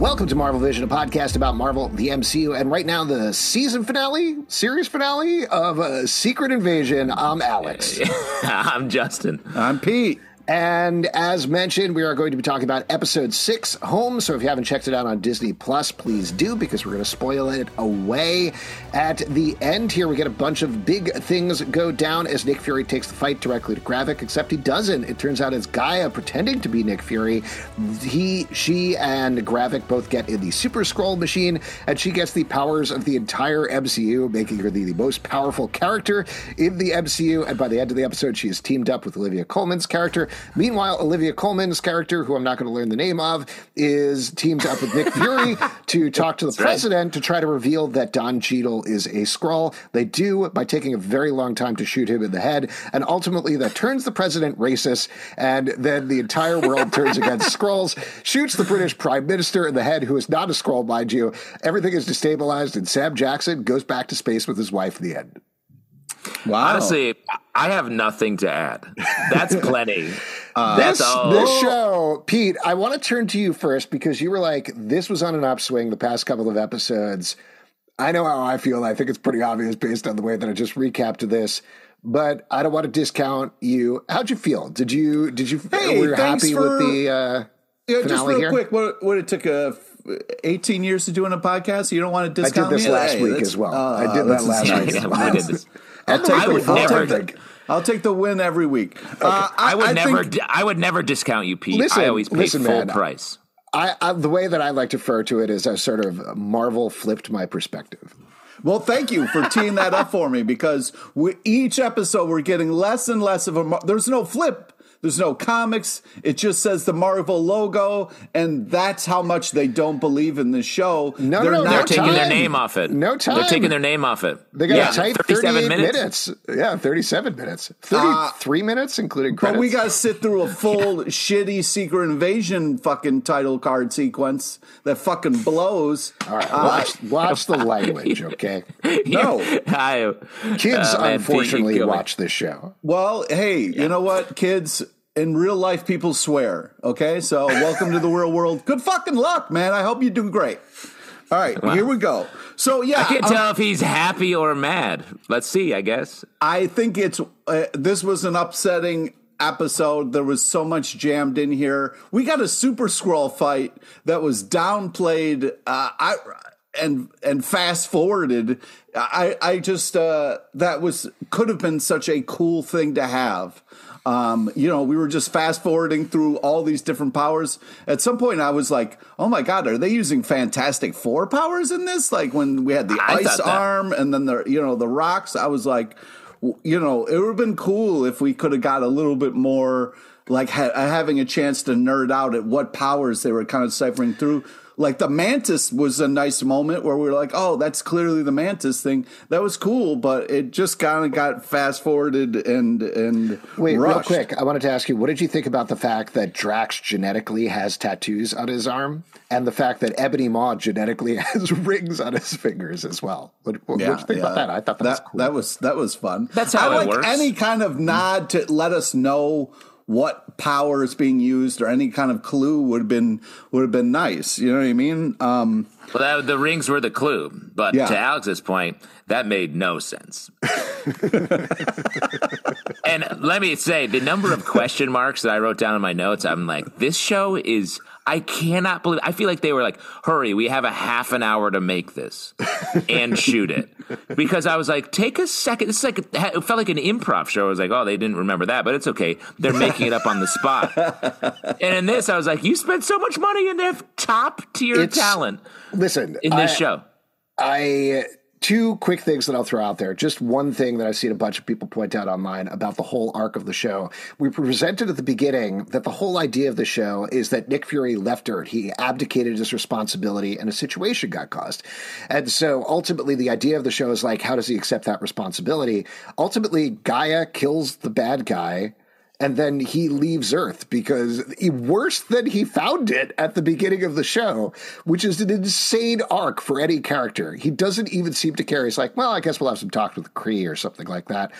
Welcome to MarvelVision, a podcast about Marvel, the MCU, and right now the season finale, series finale of uh, Secret Invasion. I'm Alex. I'm Justin. I'm Pete. And as mentioned, we are going to be talking about episode six, Home. So if you haven't checked it out on Disney Plus, please do because we're going to spoil it away. At the end here, we get a bunch of big things go down as Nick Fury takes the fight directly to Gravik, except he doesn't. It turns out it's Gi'ah pretending to be Nick Fury. He, she, and Gravik both get in the Super Skrull machine, and she gets the powers of the entire MCU, making her the, the most powerful character in the MCU. And by the end of the episode, she is teamed up with Olivia Colman's character. Meanwhile, Olivia Colman's character, who I'm not going to learn the name of, is teamed up with Nick Fury to talk to the That's right. president to try to reveal that Don Cheadle is a Skrull. They do by taking a very long time to shoot him in the head, and ultimately that turns the president racist, and then the entire world turns against Skrulls, shoots the British prime minister in the head, who is not a Skrull, mind you. Everything is destabilized, and Sam Jackson goes back to space with his wife in the end. Wow. Honestly, I have nothing to add. That's plenty. Uh, That's this, all. this show, Pete, I want to turn to you first because you were like, this was on an upswing the past couple of episodes. I know how I feel. I think it's pretty obvious based on the way that I just recapped this, but I don't want to discount you. How'd you feel? Did you, did you, Hey, were you thanks happy for- with the, uh, yeah, just finale real here? quick, what, what it took uh, 18 years to doing a podcast? You don't want to discount me. I did this me? last Hey, week as well. uh, I did that last week as Yeah, well. We did this. I'll take, I the, would I'll, never- take the, I'll take the win every week. Uh, I would never. think- I would never discount you, Pete. Listen, I always pay listen, full man. price. I, I, the way that I like to refer to it is I sort of Marvel flipped my perspective. Well, thank you for teeing that up for me because we, each episode we're getting less and less of a. There's no flip. There's no comics. It just says the Marvel logo, and that's how much they don't believe in the show. No, They're no, no, They're no taking time. their name off it. No time. They're taking their name off it. They got yeah, tight 37 minutes. minutes. Yeah, 37 minutes. 33 minutes, including credits. But we got to sit through a full shitty Secret Invasion fucking title card sequence that fucking blows. All right, watch, watch the language, okay? No. I, Kids, uh, man, Pete, you unfortunately, watch this show. Well, hey, you know what, kids? In real life, people swear. Okay, so welcome to the real world. Good fucking luck, man. I hope you do great. All right, here we go. So yeah, I can't um, tell if he's happy or mad. Let's see. I guess. I think it's uh, this was an upsetting episode. There was so much jammed in here. We got a super Skrull fight that was downplayed. Uh, I and and fast forwarded. I I just uh, that was could have been such a cool thing to have. Um, you know, we were just fast forwarding through all these different powers. At some point, I was like, "Oh my god, are they using Fantastic Four powers in this?" Like when we had the I ice arm and then the you know the rocks. I was like, you know, it would have been cool if we could have got a little bit more like ha- having a chance to nerd out at what powers they were kind of ciphering through. Like the mantis was a nice moment where we were like, "Oh, that's clearly the mantis thing." That was cool, but it just kind of got fast forwarded and and Wait, rushed. real quick, I wanted to ask you, what did you think about the fact that Drax genetically has tattoos on his arm, and the fact that Ebony Maw genetically has rings on his fingers as well? What what did you think about that? I thought that, was cool. That was that was fun. That's how I it like works. Any kind of nod to let us know what power is being used, or any kind of clue would have been would have been nice. You know what I mean? Um, Well, that, the rings were the clue, but Yeah. to Alex's point, that made no sense. and let me say, the number of question marks that I wrote down in my notes, I'm like, this show is. I cannot believe. I feel like they were like, "Hurry, we have a half an hour to make this and shoot it." Because I was like, "Take a second. This is like it felt like an improv show. I was like, "Oh, they didn't remember that, but it's okay. They're making it up on the spot." and in this, I was like, "You spent so much money and they have top tier talent Listen, in this I- show." I uh, two quick things that I'll throw out there. Just one thing that I've seen a bunch of people point out online about the whole arc of the show. We presented at the beginning that the whole idea of the show is that Nick Fury left Earth. He abdicated his responsibility and a situation got caused. And so ultimately the idea of the show is like, how does he accept that responsibility? Ultimately, Gi'ah kills the bad guy and then he leaves Earth because he, worse than he found it at the beginning of the show, which is an insane arc for any character. He doesn't even seem to care. He's like, well, I guess we'll have some talks with Kree or something like that.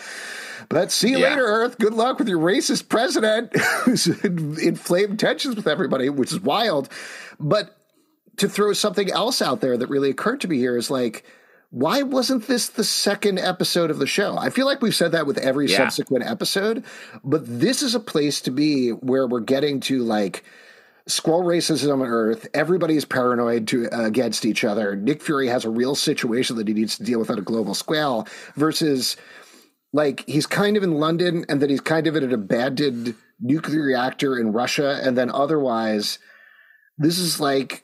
But see you Yeah. later, Earth. Good luck with your racist president who's inflamed tensions with everybody, which is wild. But to throw something else out there that really occurred to me here is like, why wasn't this the second episode of the show? I feel like we've said that with every Yeah. subsequent episode, but this is a place to be where we're getting to like Skrull racism on Earth. Everybody's paranoid to against each other. Nick Fury has a real situation that he needs to deal with on a global scale versus like he's kind of in London and then he's kind of in an abandoned nuclear reactor in Russia and then otherwise this is like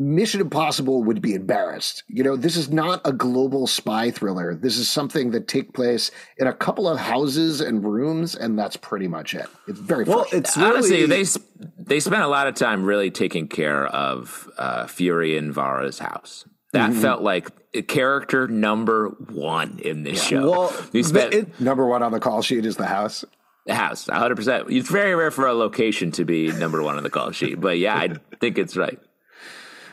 Mission Impossible would be embarrassed. You know, this is not a global spy thriller. This is something that take place in a couple of houses and rooms, and that's pretty much it. It's very Well, it's really Honestly, they they spent a lot of time really taking care of uh, Fury and Vara's house. That Mm-hmm. felt like character number one in this show. well, we spent it- number one on the call sheet is the house. the house, hundred percent. It's very rare for a location to be number one on the call sheet, but yeah, I think it's right.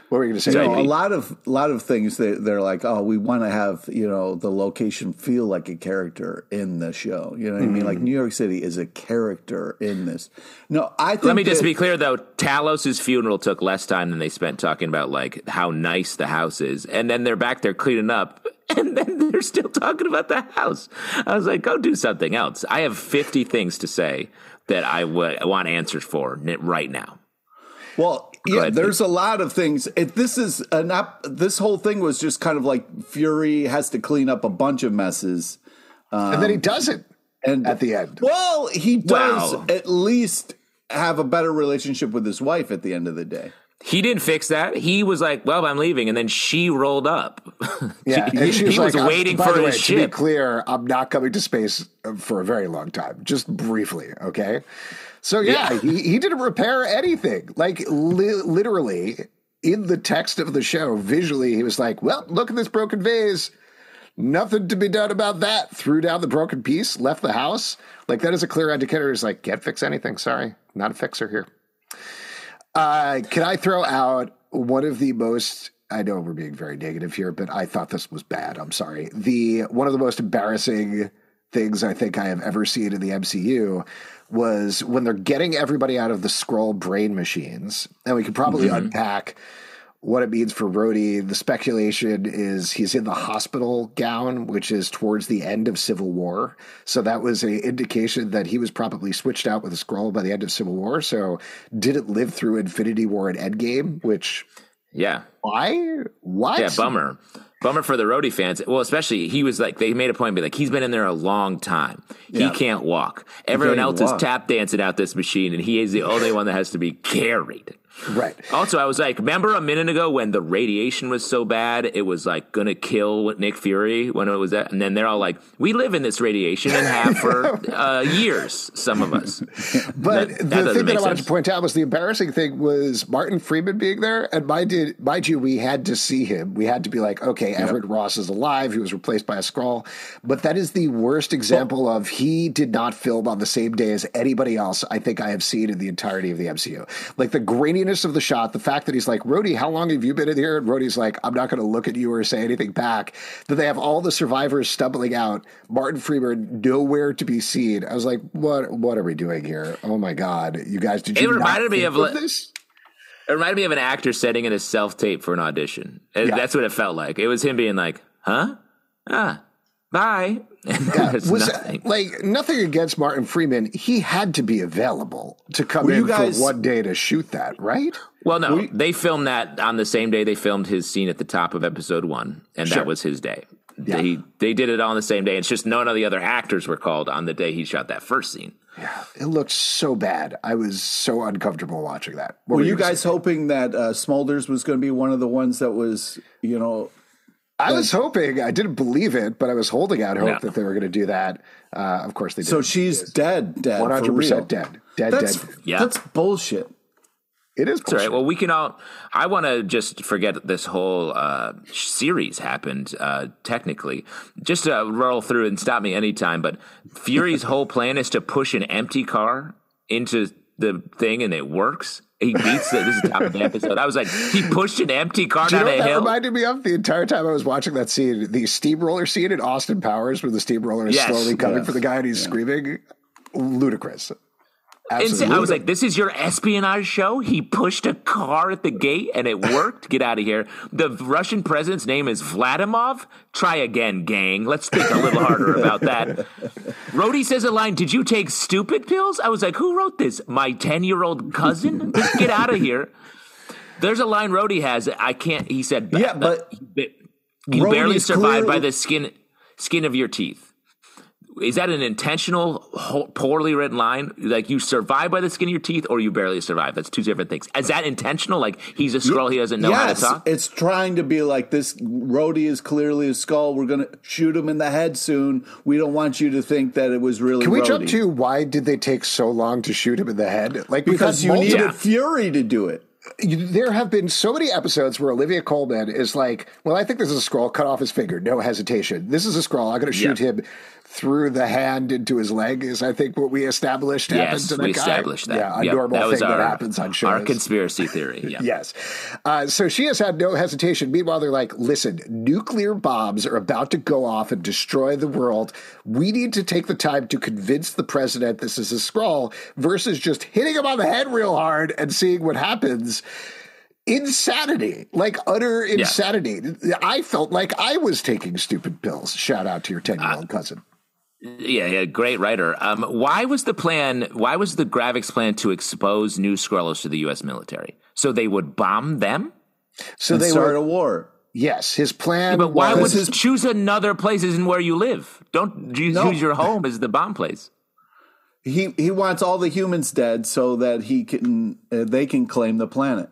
What were you going to say? Sorry, a lot of a lot of things they they're like, oh, we want to have you know the location feel like a character in the show. You know what I mean? Mm-hmm. Like New York City is a character in this. No, I think Let me just be clear though. Talos's funeral took less time than they spent talking about like how nice the house is, and then they're back there cleaning up, and then they're still talking about the house. I was like, go do something else. I have fifty things to say that I would want answers for n- right now. Well, yeah, ahead, there's a lot of things. It, this is an up. This whole thing was just kind of like Fury has to clean up a bunch of messes, and then he doesn't. and at the end. Well, he does Wow. at least have a better relationship with his wife at the end of the day. He didn't fix that. He was like, "Well, I'm leaving," and then she rolled up. Yeah, he, she was, he was like, I'm- waiting for the his way, To be clear, I'm not coming to space uh, for a very long time, just briefly. Okay, so yeah, Yeah. He, he didn't repair anything. Like li- literally in the text of the show, visually, he was like, "Well, look at this broken vase." Nothing to be done about that. Threw down the broken piece, left the house. Like that is a clear indicator. He's like, can't fix anything. Sorry, not a fixer here. Uh, can I throw out one of the most? I know we're being very negative here, but I thought this was bad. I'm sorry. The one of the most embarrassing things I think I have ever seen in the MCU was when they're getting everybody out of the Skrull brain machines, and we could probably mm-hmm. unpack what it means for Rhodey. The speculation is he's in the hospital gown, which is towards the end of Civil War. So that was a indication that he was probably switched out with a Skrull by the end of Civil War. So didn't live through Infinity War and Endgame, which Yeah, why? Why? Yeah, bummer. Bummer for the Rhodey fans. Well, especially he was like they made a point of being like he's been in there a long time. Yeah. He can't walk. Everyone can't else even is tap dancing out this machine, and he is the only one that has to be carried. Right. Also, I was like, remember a minute ago when the radiation was so bad it was like gonna kill Nick Fury when it was that, and then they're all like, we live in this radiation and have for uh, years. Some of us. But That- that the doesn't thing that I wanted sense. to point out was the embarrassing thing was Martin Freeman being there, and mind, did, mind you, we had to see him. We had to be like, okay, Everett Ross is alive. He was replaced by a Skrull. But that is the worst example of he did not film on the same day as anybody else I think I have seen in the entirety of the MCU. Like the graininess of the shot, the fact that he's like, Rhodey, how long have you been in here? And Rhodey's like, I'm not going to look at you or say anything back. That they have all the survivors stumbling out. Martin Freeman nowhere to be seen. I was like, what? What are we doing here? Oh my god, you guys! Did you? It reminded me of li- this? It reminded me of an actor setting in a self tape for an audition. Yeah. That's what it felt like. It was him being like, huh? Ah, bye. Yeah, was nothing. like nothing against Martin Freeman. He had to be available to come Well, in you guys- for one day to shoot that, right? Well, no, they filmed that on the same day they filmed his scene at the top of episode one, and Sure. that was his day. Yeah. They they did it all on the same day. It's just none of the other actors were called on the day he shot that first scene. Yeah, it looked so bad. I was so uncomfortable watching that. What Were you guys say? hoping that uh, Smulders was going to be one of the ones that was, you know, I was hoping. I didn't believe it, but I was holding out hope No. that they were going to do that. Uh, of course, they did. so she's dead, dead, one hundred for real. percent dead, dead, That's dead. Yeah. that's bullshit. It is. It's all right. Well, we can all. I want to just forget that this whole uh, series happened. Uh, technically, just to roll through and stop me anytime. But Fury's whole plan is to push an empty car into the thing, and it works. He beats the, this is the top of the episode. I was like, he pushed an empty car Do you down know a what that hill. reminded me of the entire time I was watching that scene? The steamroller scene in Austin Powers, where the steamroller is Yes. slowly coming Yes. for the guy and he's screaming. Ludicrous. Absolutely. I was like, this is your espionage show? He pushed a car at the gate and it worked? Get out of here. The Russian president's name is Vladimov? Try again, gang. Let's think a little harder about that. Rhodey says a line, Did you take stupid pills? I was like, Who wrote this? My 10 year old cousin? Get out of here. There's a line Rhodey has. I can't, he said, Yeah, but you barely Rhodey's survive by the skin skin of your teeth. Is that an intentional, poorly written line? Like you survive by the skin of your teeth, or you barely survive? That's two different things. Is that intentional? Like he's a Skrull, he doesn't know how to talk. it's trying to be like this. Rhodey is clearly a Skrull. We're going to shoot him in the head soon. We don't want you to think that it was really. Can we Rhodey. jump to why did they take so long to shoot him in the head? Like we've because you multiple- needed Fury to do it. there have been so many episodes where Olivia Colman is like, "Well, I think this is a Skrull. Cut off his finger, no hesitation. This is a Skrull. I'm going to shoot Yeah. him through the hand into his leg." Is I think what we established happened to that we guy. established that. Yeah, a Yep, normal that thing our, that happens on shows. Our conspiracy theory. Yeah. Yes. Uh, so she has had no hesitation. Meanwhile, they're like, listen, nuclear bombs are about to go off and destroy the world. We need to take the time to convince the president this is a Skrull versus just hitting him on the head real hard and seeing what happens. Insanity, like utter insanity. I felt like I was taking stupid pills. Shout out to your 10 year old cousin. Yeah, yeah, great writer. Um, why was the plan? Why was the Gravik's plan to expose new Skrulls to the U.S. military so they would bomb them? So and they start were, a war. yes, his plan But why would was. his- choose another place? Isn't where you live? Don't use, No. your home as the bomb place. He he wants all the humans dead so that he can uh, they can claim the planet.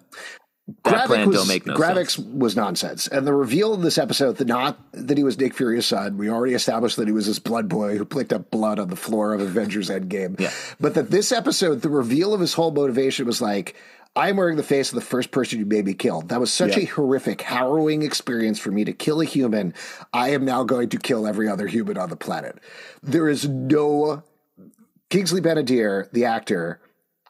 That was, don't make no was nonsense. And the reveal in this episode that not that he was Nick Fury's son. We already established that he was this blood boy who picked up blood on the floor of Avengers Endgame. Yeah. But that this episode, the reveal of his whole motivation was like, I'm wearing the face of the first person you made me kill. That was such Yeah. a horrific, harrowing experience for me to kill a human. I am now going to kill every other human on the planet. There is no Kingsley Ben-Adir, the actor,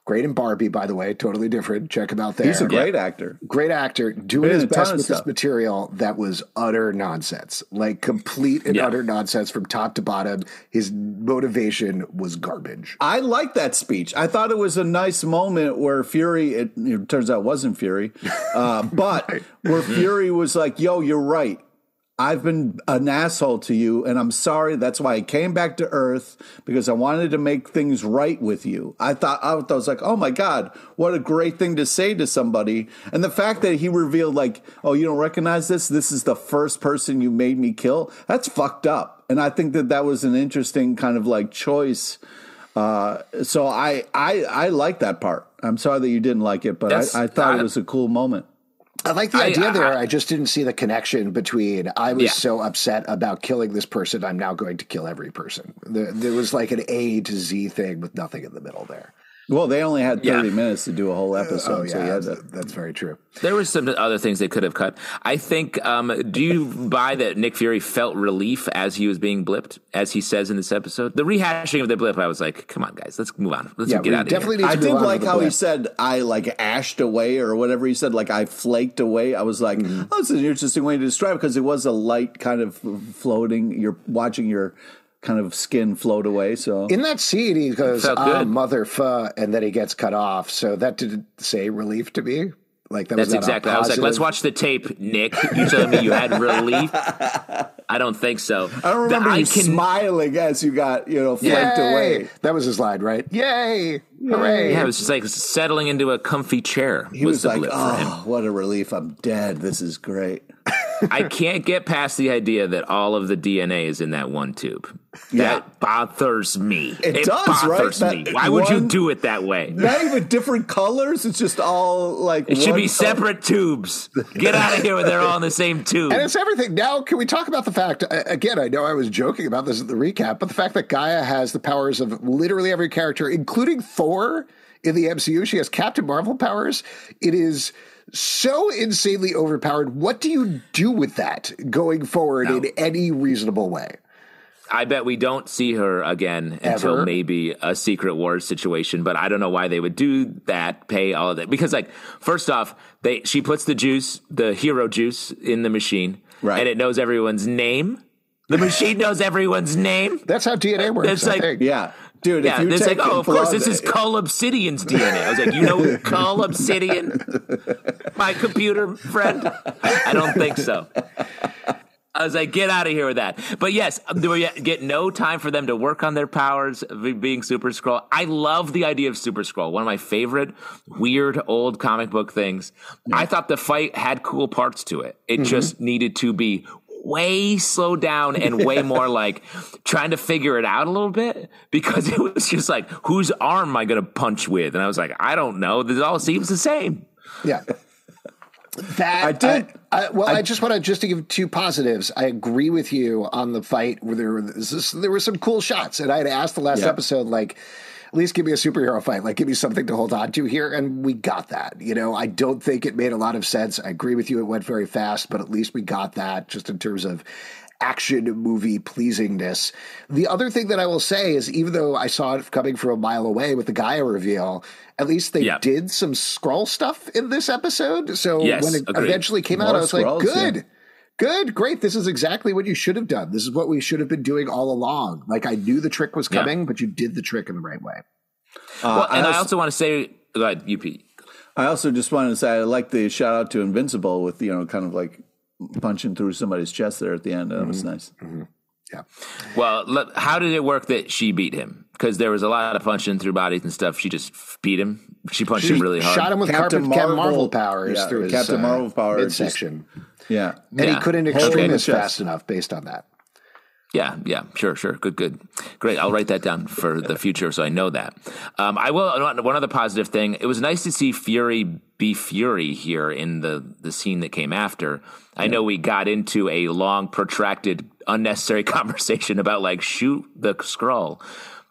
great in Barbie, by the way, totally different. Check him out there He's a great actor. great actor doing his best with this material that was utter nonsense like complete and Yeah. utter nonsense from top to bottom his motivation was garbage I like that speech. I thought it was a nice moment where Fury. It, it turns out it wasn't Fury, uh, but where Fury was like, "Yo, you're right. I've been an asshole to you, and I'm sorry. That's why I came back to Earth because I wanted to make things right with you." I thought I was like, "Oh my god, what a great thing to say to somebody!" And the fact that he revealed, like, "Oh, you don't recognize this? This is the first person you made me kill." That's fucked up. And I think that that was an interesting kind of like choice. Uh, so I, I I like that part. I'm sorry that you didn't like it, but I, I thought I- it was a cool moment. I like the idea I- there. I- i just didn't see the connection between i was Yeah. so upset about killing this person i'm now going to kill every person. There, there was like an a to z thing with nothing in the middle there Well, they only had 30 Yeah. minutes to do a whole episode, oh so yeah had that's, to. that's very true There were some other things they could have cut. I think. Um, do you buy that Nick Fury felt relief as he was being blipped, as he says in this episode? The rehashing of the blip, I was like, "Come on, guys, let's move on. Let's yeah get out of definitely here." I move did on like the how he said I like ashed away or whatever he said, like I flaked away. I was like, Mm-hmm. oh, this an interesting way to describe it because it was a light kind of floating. You're watching your kind of skin float away. So in that scene, he goes, "Ah, good. mother and then he gets cut off. So that didn't say relief to me. Like that That's was exactly. I was like, "Let's watch the tape, Nick." You telling me you had relief? I don't think so. I don't remember The- you can- smiling as you got you know flaked Yay! away. That was his line, right? Yay! Hooray! Yeah, it was just like settling into a comfy chair. He was, was the like, blip for him. "Oh, what a relief! I'm dead. This is great." I can't get past the idea that all of the DNA is in that one tube. Yeah. That bothers me. It does, right? bothers That me. Why would you do it that way? Not even different colors. It's just all like It should be color. separate tubes. Get out of here when they're all in the same tube. And it's everything. Now, can we talk about the fact, again, I know I was joking about this at the recap, but the fact that Gi'ah has the powers of literally every character, including Thor in the MCU. She has Captain Marvel powers. It is so insanely overpowered. What do you do with that going forward No. in any reasonable way? I bet we don't see her again until maybe a Secret Wars situation. But I don't know why they would do that. Pay all of that because, like, first off, they she puts the juice, the hero juice, in the machine, Right. And it knows everyone's name. The machine knows everyone's name. That's how DNA works. It's I like- think. Yeah. Dude, yeah, if you it's like, oh, of course, this is Cull Obsidian's DNA. I was like, you know Cull Obsidian, my computer friend? I don't think so. I was like, get out of here with that. But yes, do we get no time for them to work on their powers being Super Skrull? I love the idea of Super Skrull. One of my favorite weird old comic book things. I thought the fight had cool parts to it. It mm-hmm. just needed to be way slowed down and way more like trying to figure it out a little bit because it was just like, whose arm am I going to punch with? And I was like, I don't know. This all seems the same. Yeah. That I did- I, I, well, I, just want to just to give two positives. I agree with you on the fight where there was this, there were some cool shots, and I had asked the last Yeah. episode like. At least give me a superhero fight. Like, give me something to hold on to here. And we got that. You know, I don't think it made a lot of sense. I agree with you. It went very fast, but at least we got that just in terms of action movie pleasingness. The other thing that I will say is even though I saw it coming from a mile away with the Gi'ah reveal, at least they Yeah. did some Skrull stuff in this episode. So Yes, when it agreed. eventually came out, I was Skrulls, like, good. yeah. Good, great. This is exactly what you should have done. This is what we should have been doing all along. Like I knew the trick was Yeah. coming, but you did the trick in the right way. Uh, Well, and I also- also want to say, go ahead, UP. I also just wanted to say I like the shout out to Invincible with you know kind of like punching through somebody's chest there at the end. That was Mm-hmm. nice. Yeah. Well, let- how did it work that she beat him? Because there was a lot of punching through bodies and stuff. She just beat him. She punched him really hard. Shot him with Captain carpet Captain Marvel- Marvel powers yeah, through his Captain uh, Marvel power just- midsection. Yeah, And Yeah. he couldn't Okay. extremist Chest. fast enough based on that. Yeah, yeah, sure, sure. Good, good. Great. I'll write that down for the future so I know that. Um, I will, one other positive thing. It was nice to see Fury be Fury here in the, the scene that came after. I know we got into a long, protracted, unnecessary conversation about like shoot the Skrull,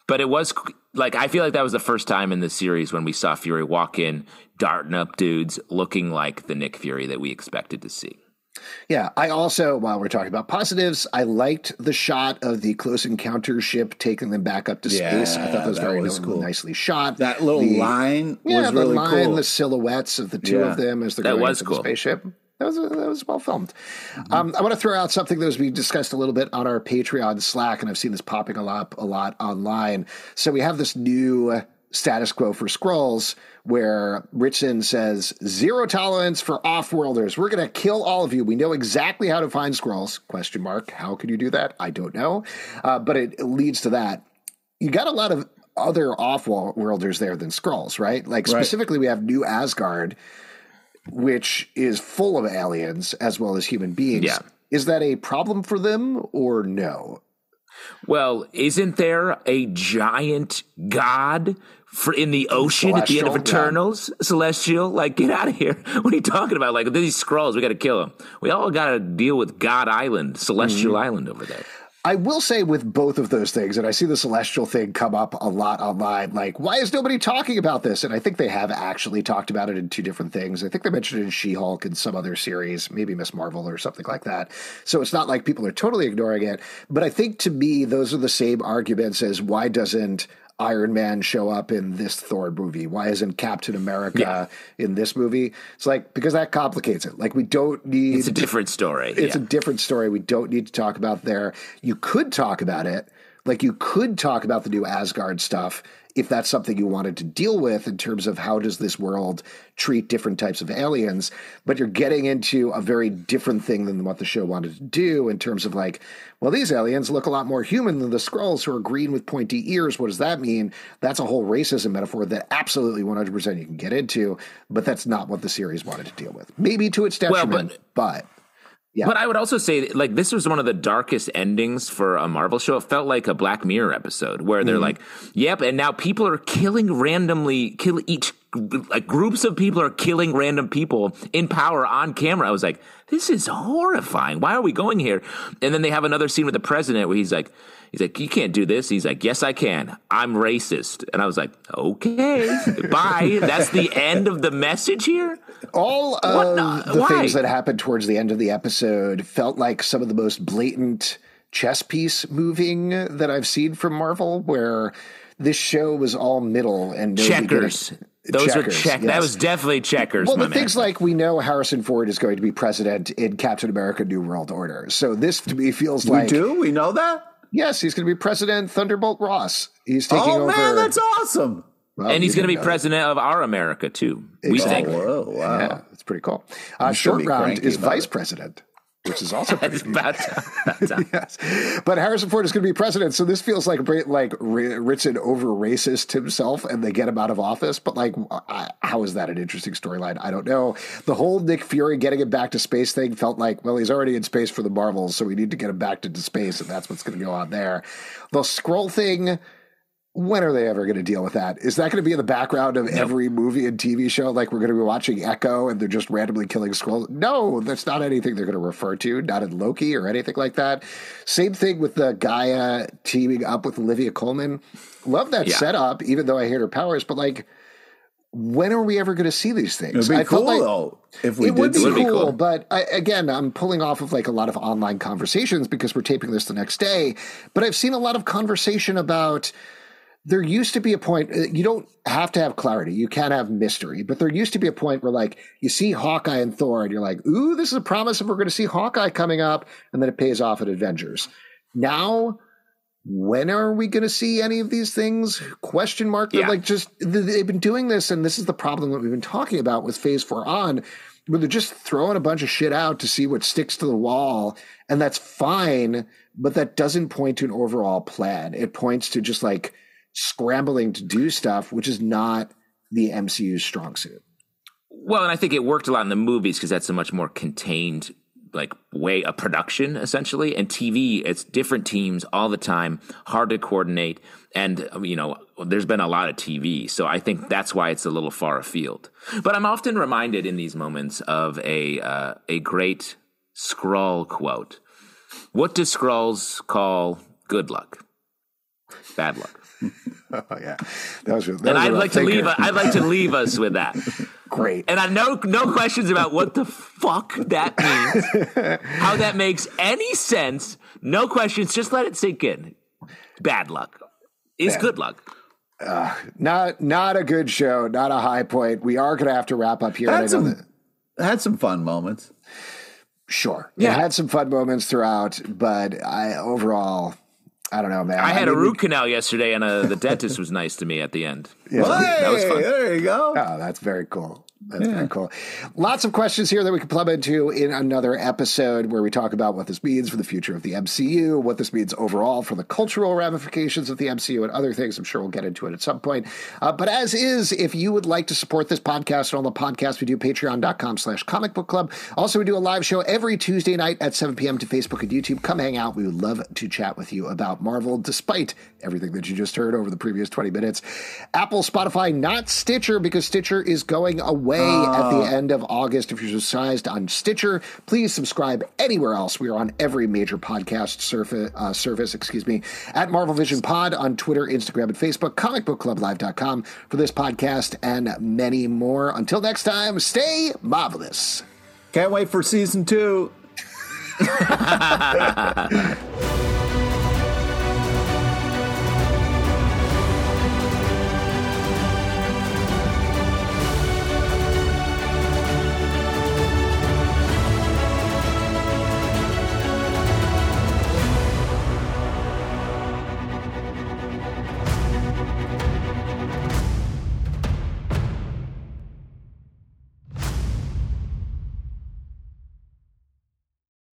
but it was like, I feel like that was the first time in the series when we saw Fury walk in, darting up dudes, looking like the Nick Fury that we expected to see. Yeah, I also, while we're talking about positives, I liked the shot of the close encounter ship taking them back up to space. I thought that was that very was cool. nicely shot. that little The- line yeah, was the really line, cool. the silhouettes of the two Yeah. of them as they're That going was into cool. the spaceship. That was that was well filmed. Mm-hmm. Um, I want to throw out something that was being discussed a little bit on our Patreon Slack, and I've seen this popping a lot, a lot online. So we have this new status quo for Skrulls where Ritson says zero tolerance for off-worlders. We're going to kill all of you. We know exactly how to find Skrulls. Question mark. How can you do that? I don't know, uh, but it, it leads to that. You got a lot of other off-worlders there than Skrulls, right? Like specifically, we have New Asgard which is full of aliens as well as human beings. Yeah. Is that a problem for them or no? Well, isn't there a giant god for in the ocean at the end of Celestial, yeah. Eternals? Celestial? Like, get out of here. What are you talking about? Like, these Skrulls, we got to kill them. We all got to deal with God Island, Celestial Mm-hmm. Island over there. I will say with both of those things, and I see the celestial thing come up a lot online, like, why is nobody talking about this? And I think they have actually talked about it in two different things. I think they mentioned it in She Hulk and some other series, maybe Ms. Marvel or something like that. So it's not like people are totally ignoring it. But I think to me, those are the same arguments as why doesn't Iron Man show up in this Thor movie? Why isn't Captain America in this movie? It's like, because that complicates it. Like, we don't need. It's a different story. It's yeah. a different story. We don't need to talk about there. You could talk about it. Like you could talk about the new Asgard stuff if that's something you wanted to deal with in terms of how does this world treat different types of aliens. But you're getting into a very different thing than what the show wanted to do in terms of like, well, these aliens look a lot more human than the Skrulls who are green with pointy ears. What does that mean? That's a whole racism metaphor that absolutely 100% you can get into, but that's not what the series wanted to deal with. Maybe to its Well, detriment, but- but Yeah. But I would also say, like, this was one of the darkest endings for a Marvel show. It felt like a Black Mirror episode where they're mm-hmm. like, "Yep," and now people are killing randomly, kill each like groups of people are killing random people in power on camera. I was like, "This is horrifying. Why are we going here?" And then they have another scene with the president where he's like. He's like, you can't do this. He's like, yes, I can. I'm racist. And I was like, okay, bye. That's the end of the message here. all of What? the Why? things that happened towards the end of the episode felt like some of the most blatant chess piece moving that I've seen from Marvel, where this show was all middle and checkers. Those Checkers, were check. That was definitely checkers. Well, my the man. things like we know Harrison Ford is going to be president in Captain America: New World Order, so this to me feels We like do? We know that? Yes, he's going to be President Thunderbolt Ross. He's taking oh over. man, that's awesome. Well, and he's going to be didn't know. president of our America too. We Exactly. think Whoa, wow. Yeah, that's pretty cool. Uh, gonna short round is vice it. president, which is also pretty it's neat. time. About time. yes. But Harrison Ford is going to be president, so this feels like like Ritson over racist himself, and they get him out of office. But like, how is that an interesting storyline? I don't know. The whole Nick Fury getting him back to space thing felt like, well, he's already in space for the Marvels, so we need to get him back into space, and that's what's going to go on there. The Skrull thing. When are they ever going to deal with that? Is that going to be in the background of every movie and TV show? Like we're going to be watching Echo and they're just randomly killing Skrulls? No, that's not anything they're going to refer to, not in Loki or anything like that. Same thing with the Gi'ah teaming up with Olivia Colman. Love that Yeah. setup, even though I hate her powers, but like, when are we ever going to see these things? It'd be I cool like- though if we it would did. be see Would be cool, cool. but I, again, I'm pulling off of like a lot of online conversations because we're taping this the next day. But I've seen a lot of conversation about there used to be a point uh, you don't have to have clarity you can have mystery but there used to be a point where like you see hawkeye and thor and you're like ooh this is a promise of we're going to see hawkeye coming up and then it pays off at avengers. Now when are we going to see any of these things? Question mark? Yeah. like just they've been doing this and this is the problem that we've been talking about with phase four on where they're just throwing a bunch of shit out to see what sticks to the wall and that's fine but that doesn't point to an overall plan. It points to just like scrambling to do stuff which is not the mcu's strong suit. Well, and I think it worked a lot in the movies because that's a much more contained like way of production essentially. And tv it's different teams all the time hard to coordinate. And um, you know there's been a lot of tv so i think that's why it's a little far afield. But i'm often reminded in these moments of a uh, a great Skrull quote. What do Skrulls call good luck? Bad luck oh yeah that was, that and was a i'd rough like to leave i'd like to leave us with that great and I no no questions about what the fuck that means, how that makes any sense. No questions, just let it sink in. Bad luck is good luck. Uh, not not a good show not a high point we are going to have to wrap up here I Had some, that- had some fun moments. Sure. Yeah. It had some fun moments throughout, but I overall, I don't know, man. I had a mean, root canal yesterday, and uh, the dentist was nice to me at the end. Hey, that was fun. there you go. Oh, that's very cool. That's very cool. Lots of questions here that we can plumb into in another episode where we talk about what this means for the future of the MCU, what this means overall for the cultural ramifications of the MCU, and other things. I'm sure we'll get into it at some point. Uh, but as is, if you would like to support this podcast and all the podcasts we do, patreon.com slash comic book club. Also, we do a live show every Tuesday night at 7 p.m. to Facebook and YouTube. Come hang out. We would love to chat with you about Marvel, despite everything that you just heard over the previous 20 minutes. Apple, Spotify, not Stitcher, because Stitcher is going away at the end of August. If you're subscribed on Stitcher, please subscribe anywhere else. We are on every major podcast surface, uh, service, excuse me, at Marvel Vision Pod on Twitter, Instagram, and Facebook, comicbookclublive.com for this podcast and many more. Until next time, stay marvelous. Can't wait for season two.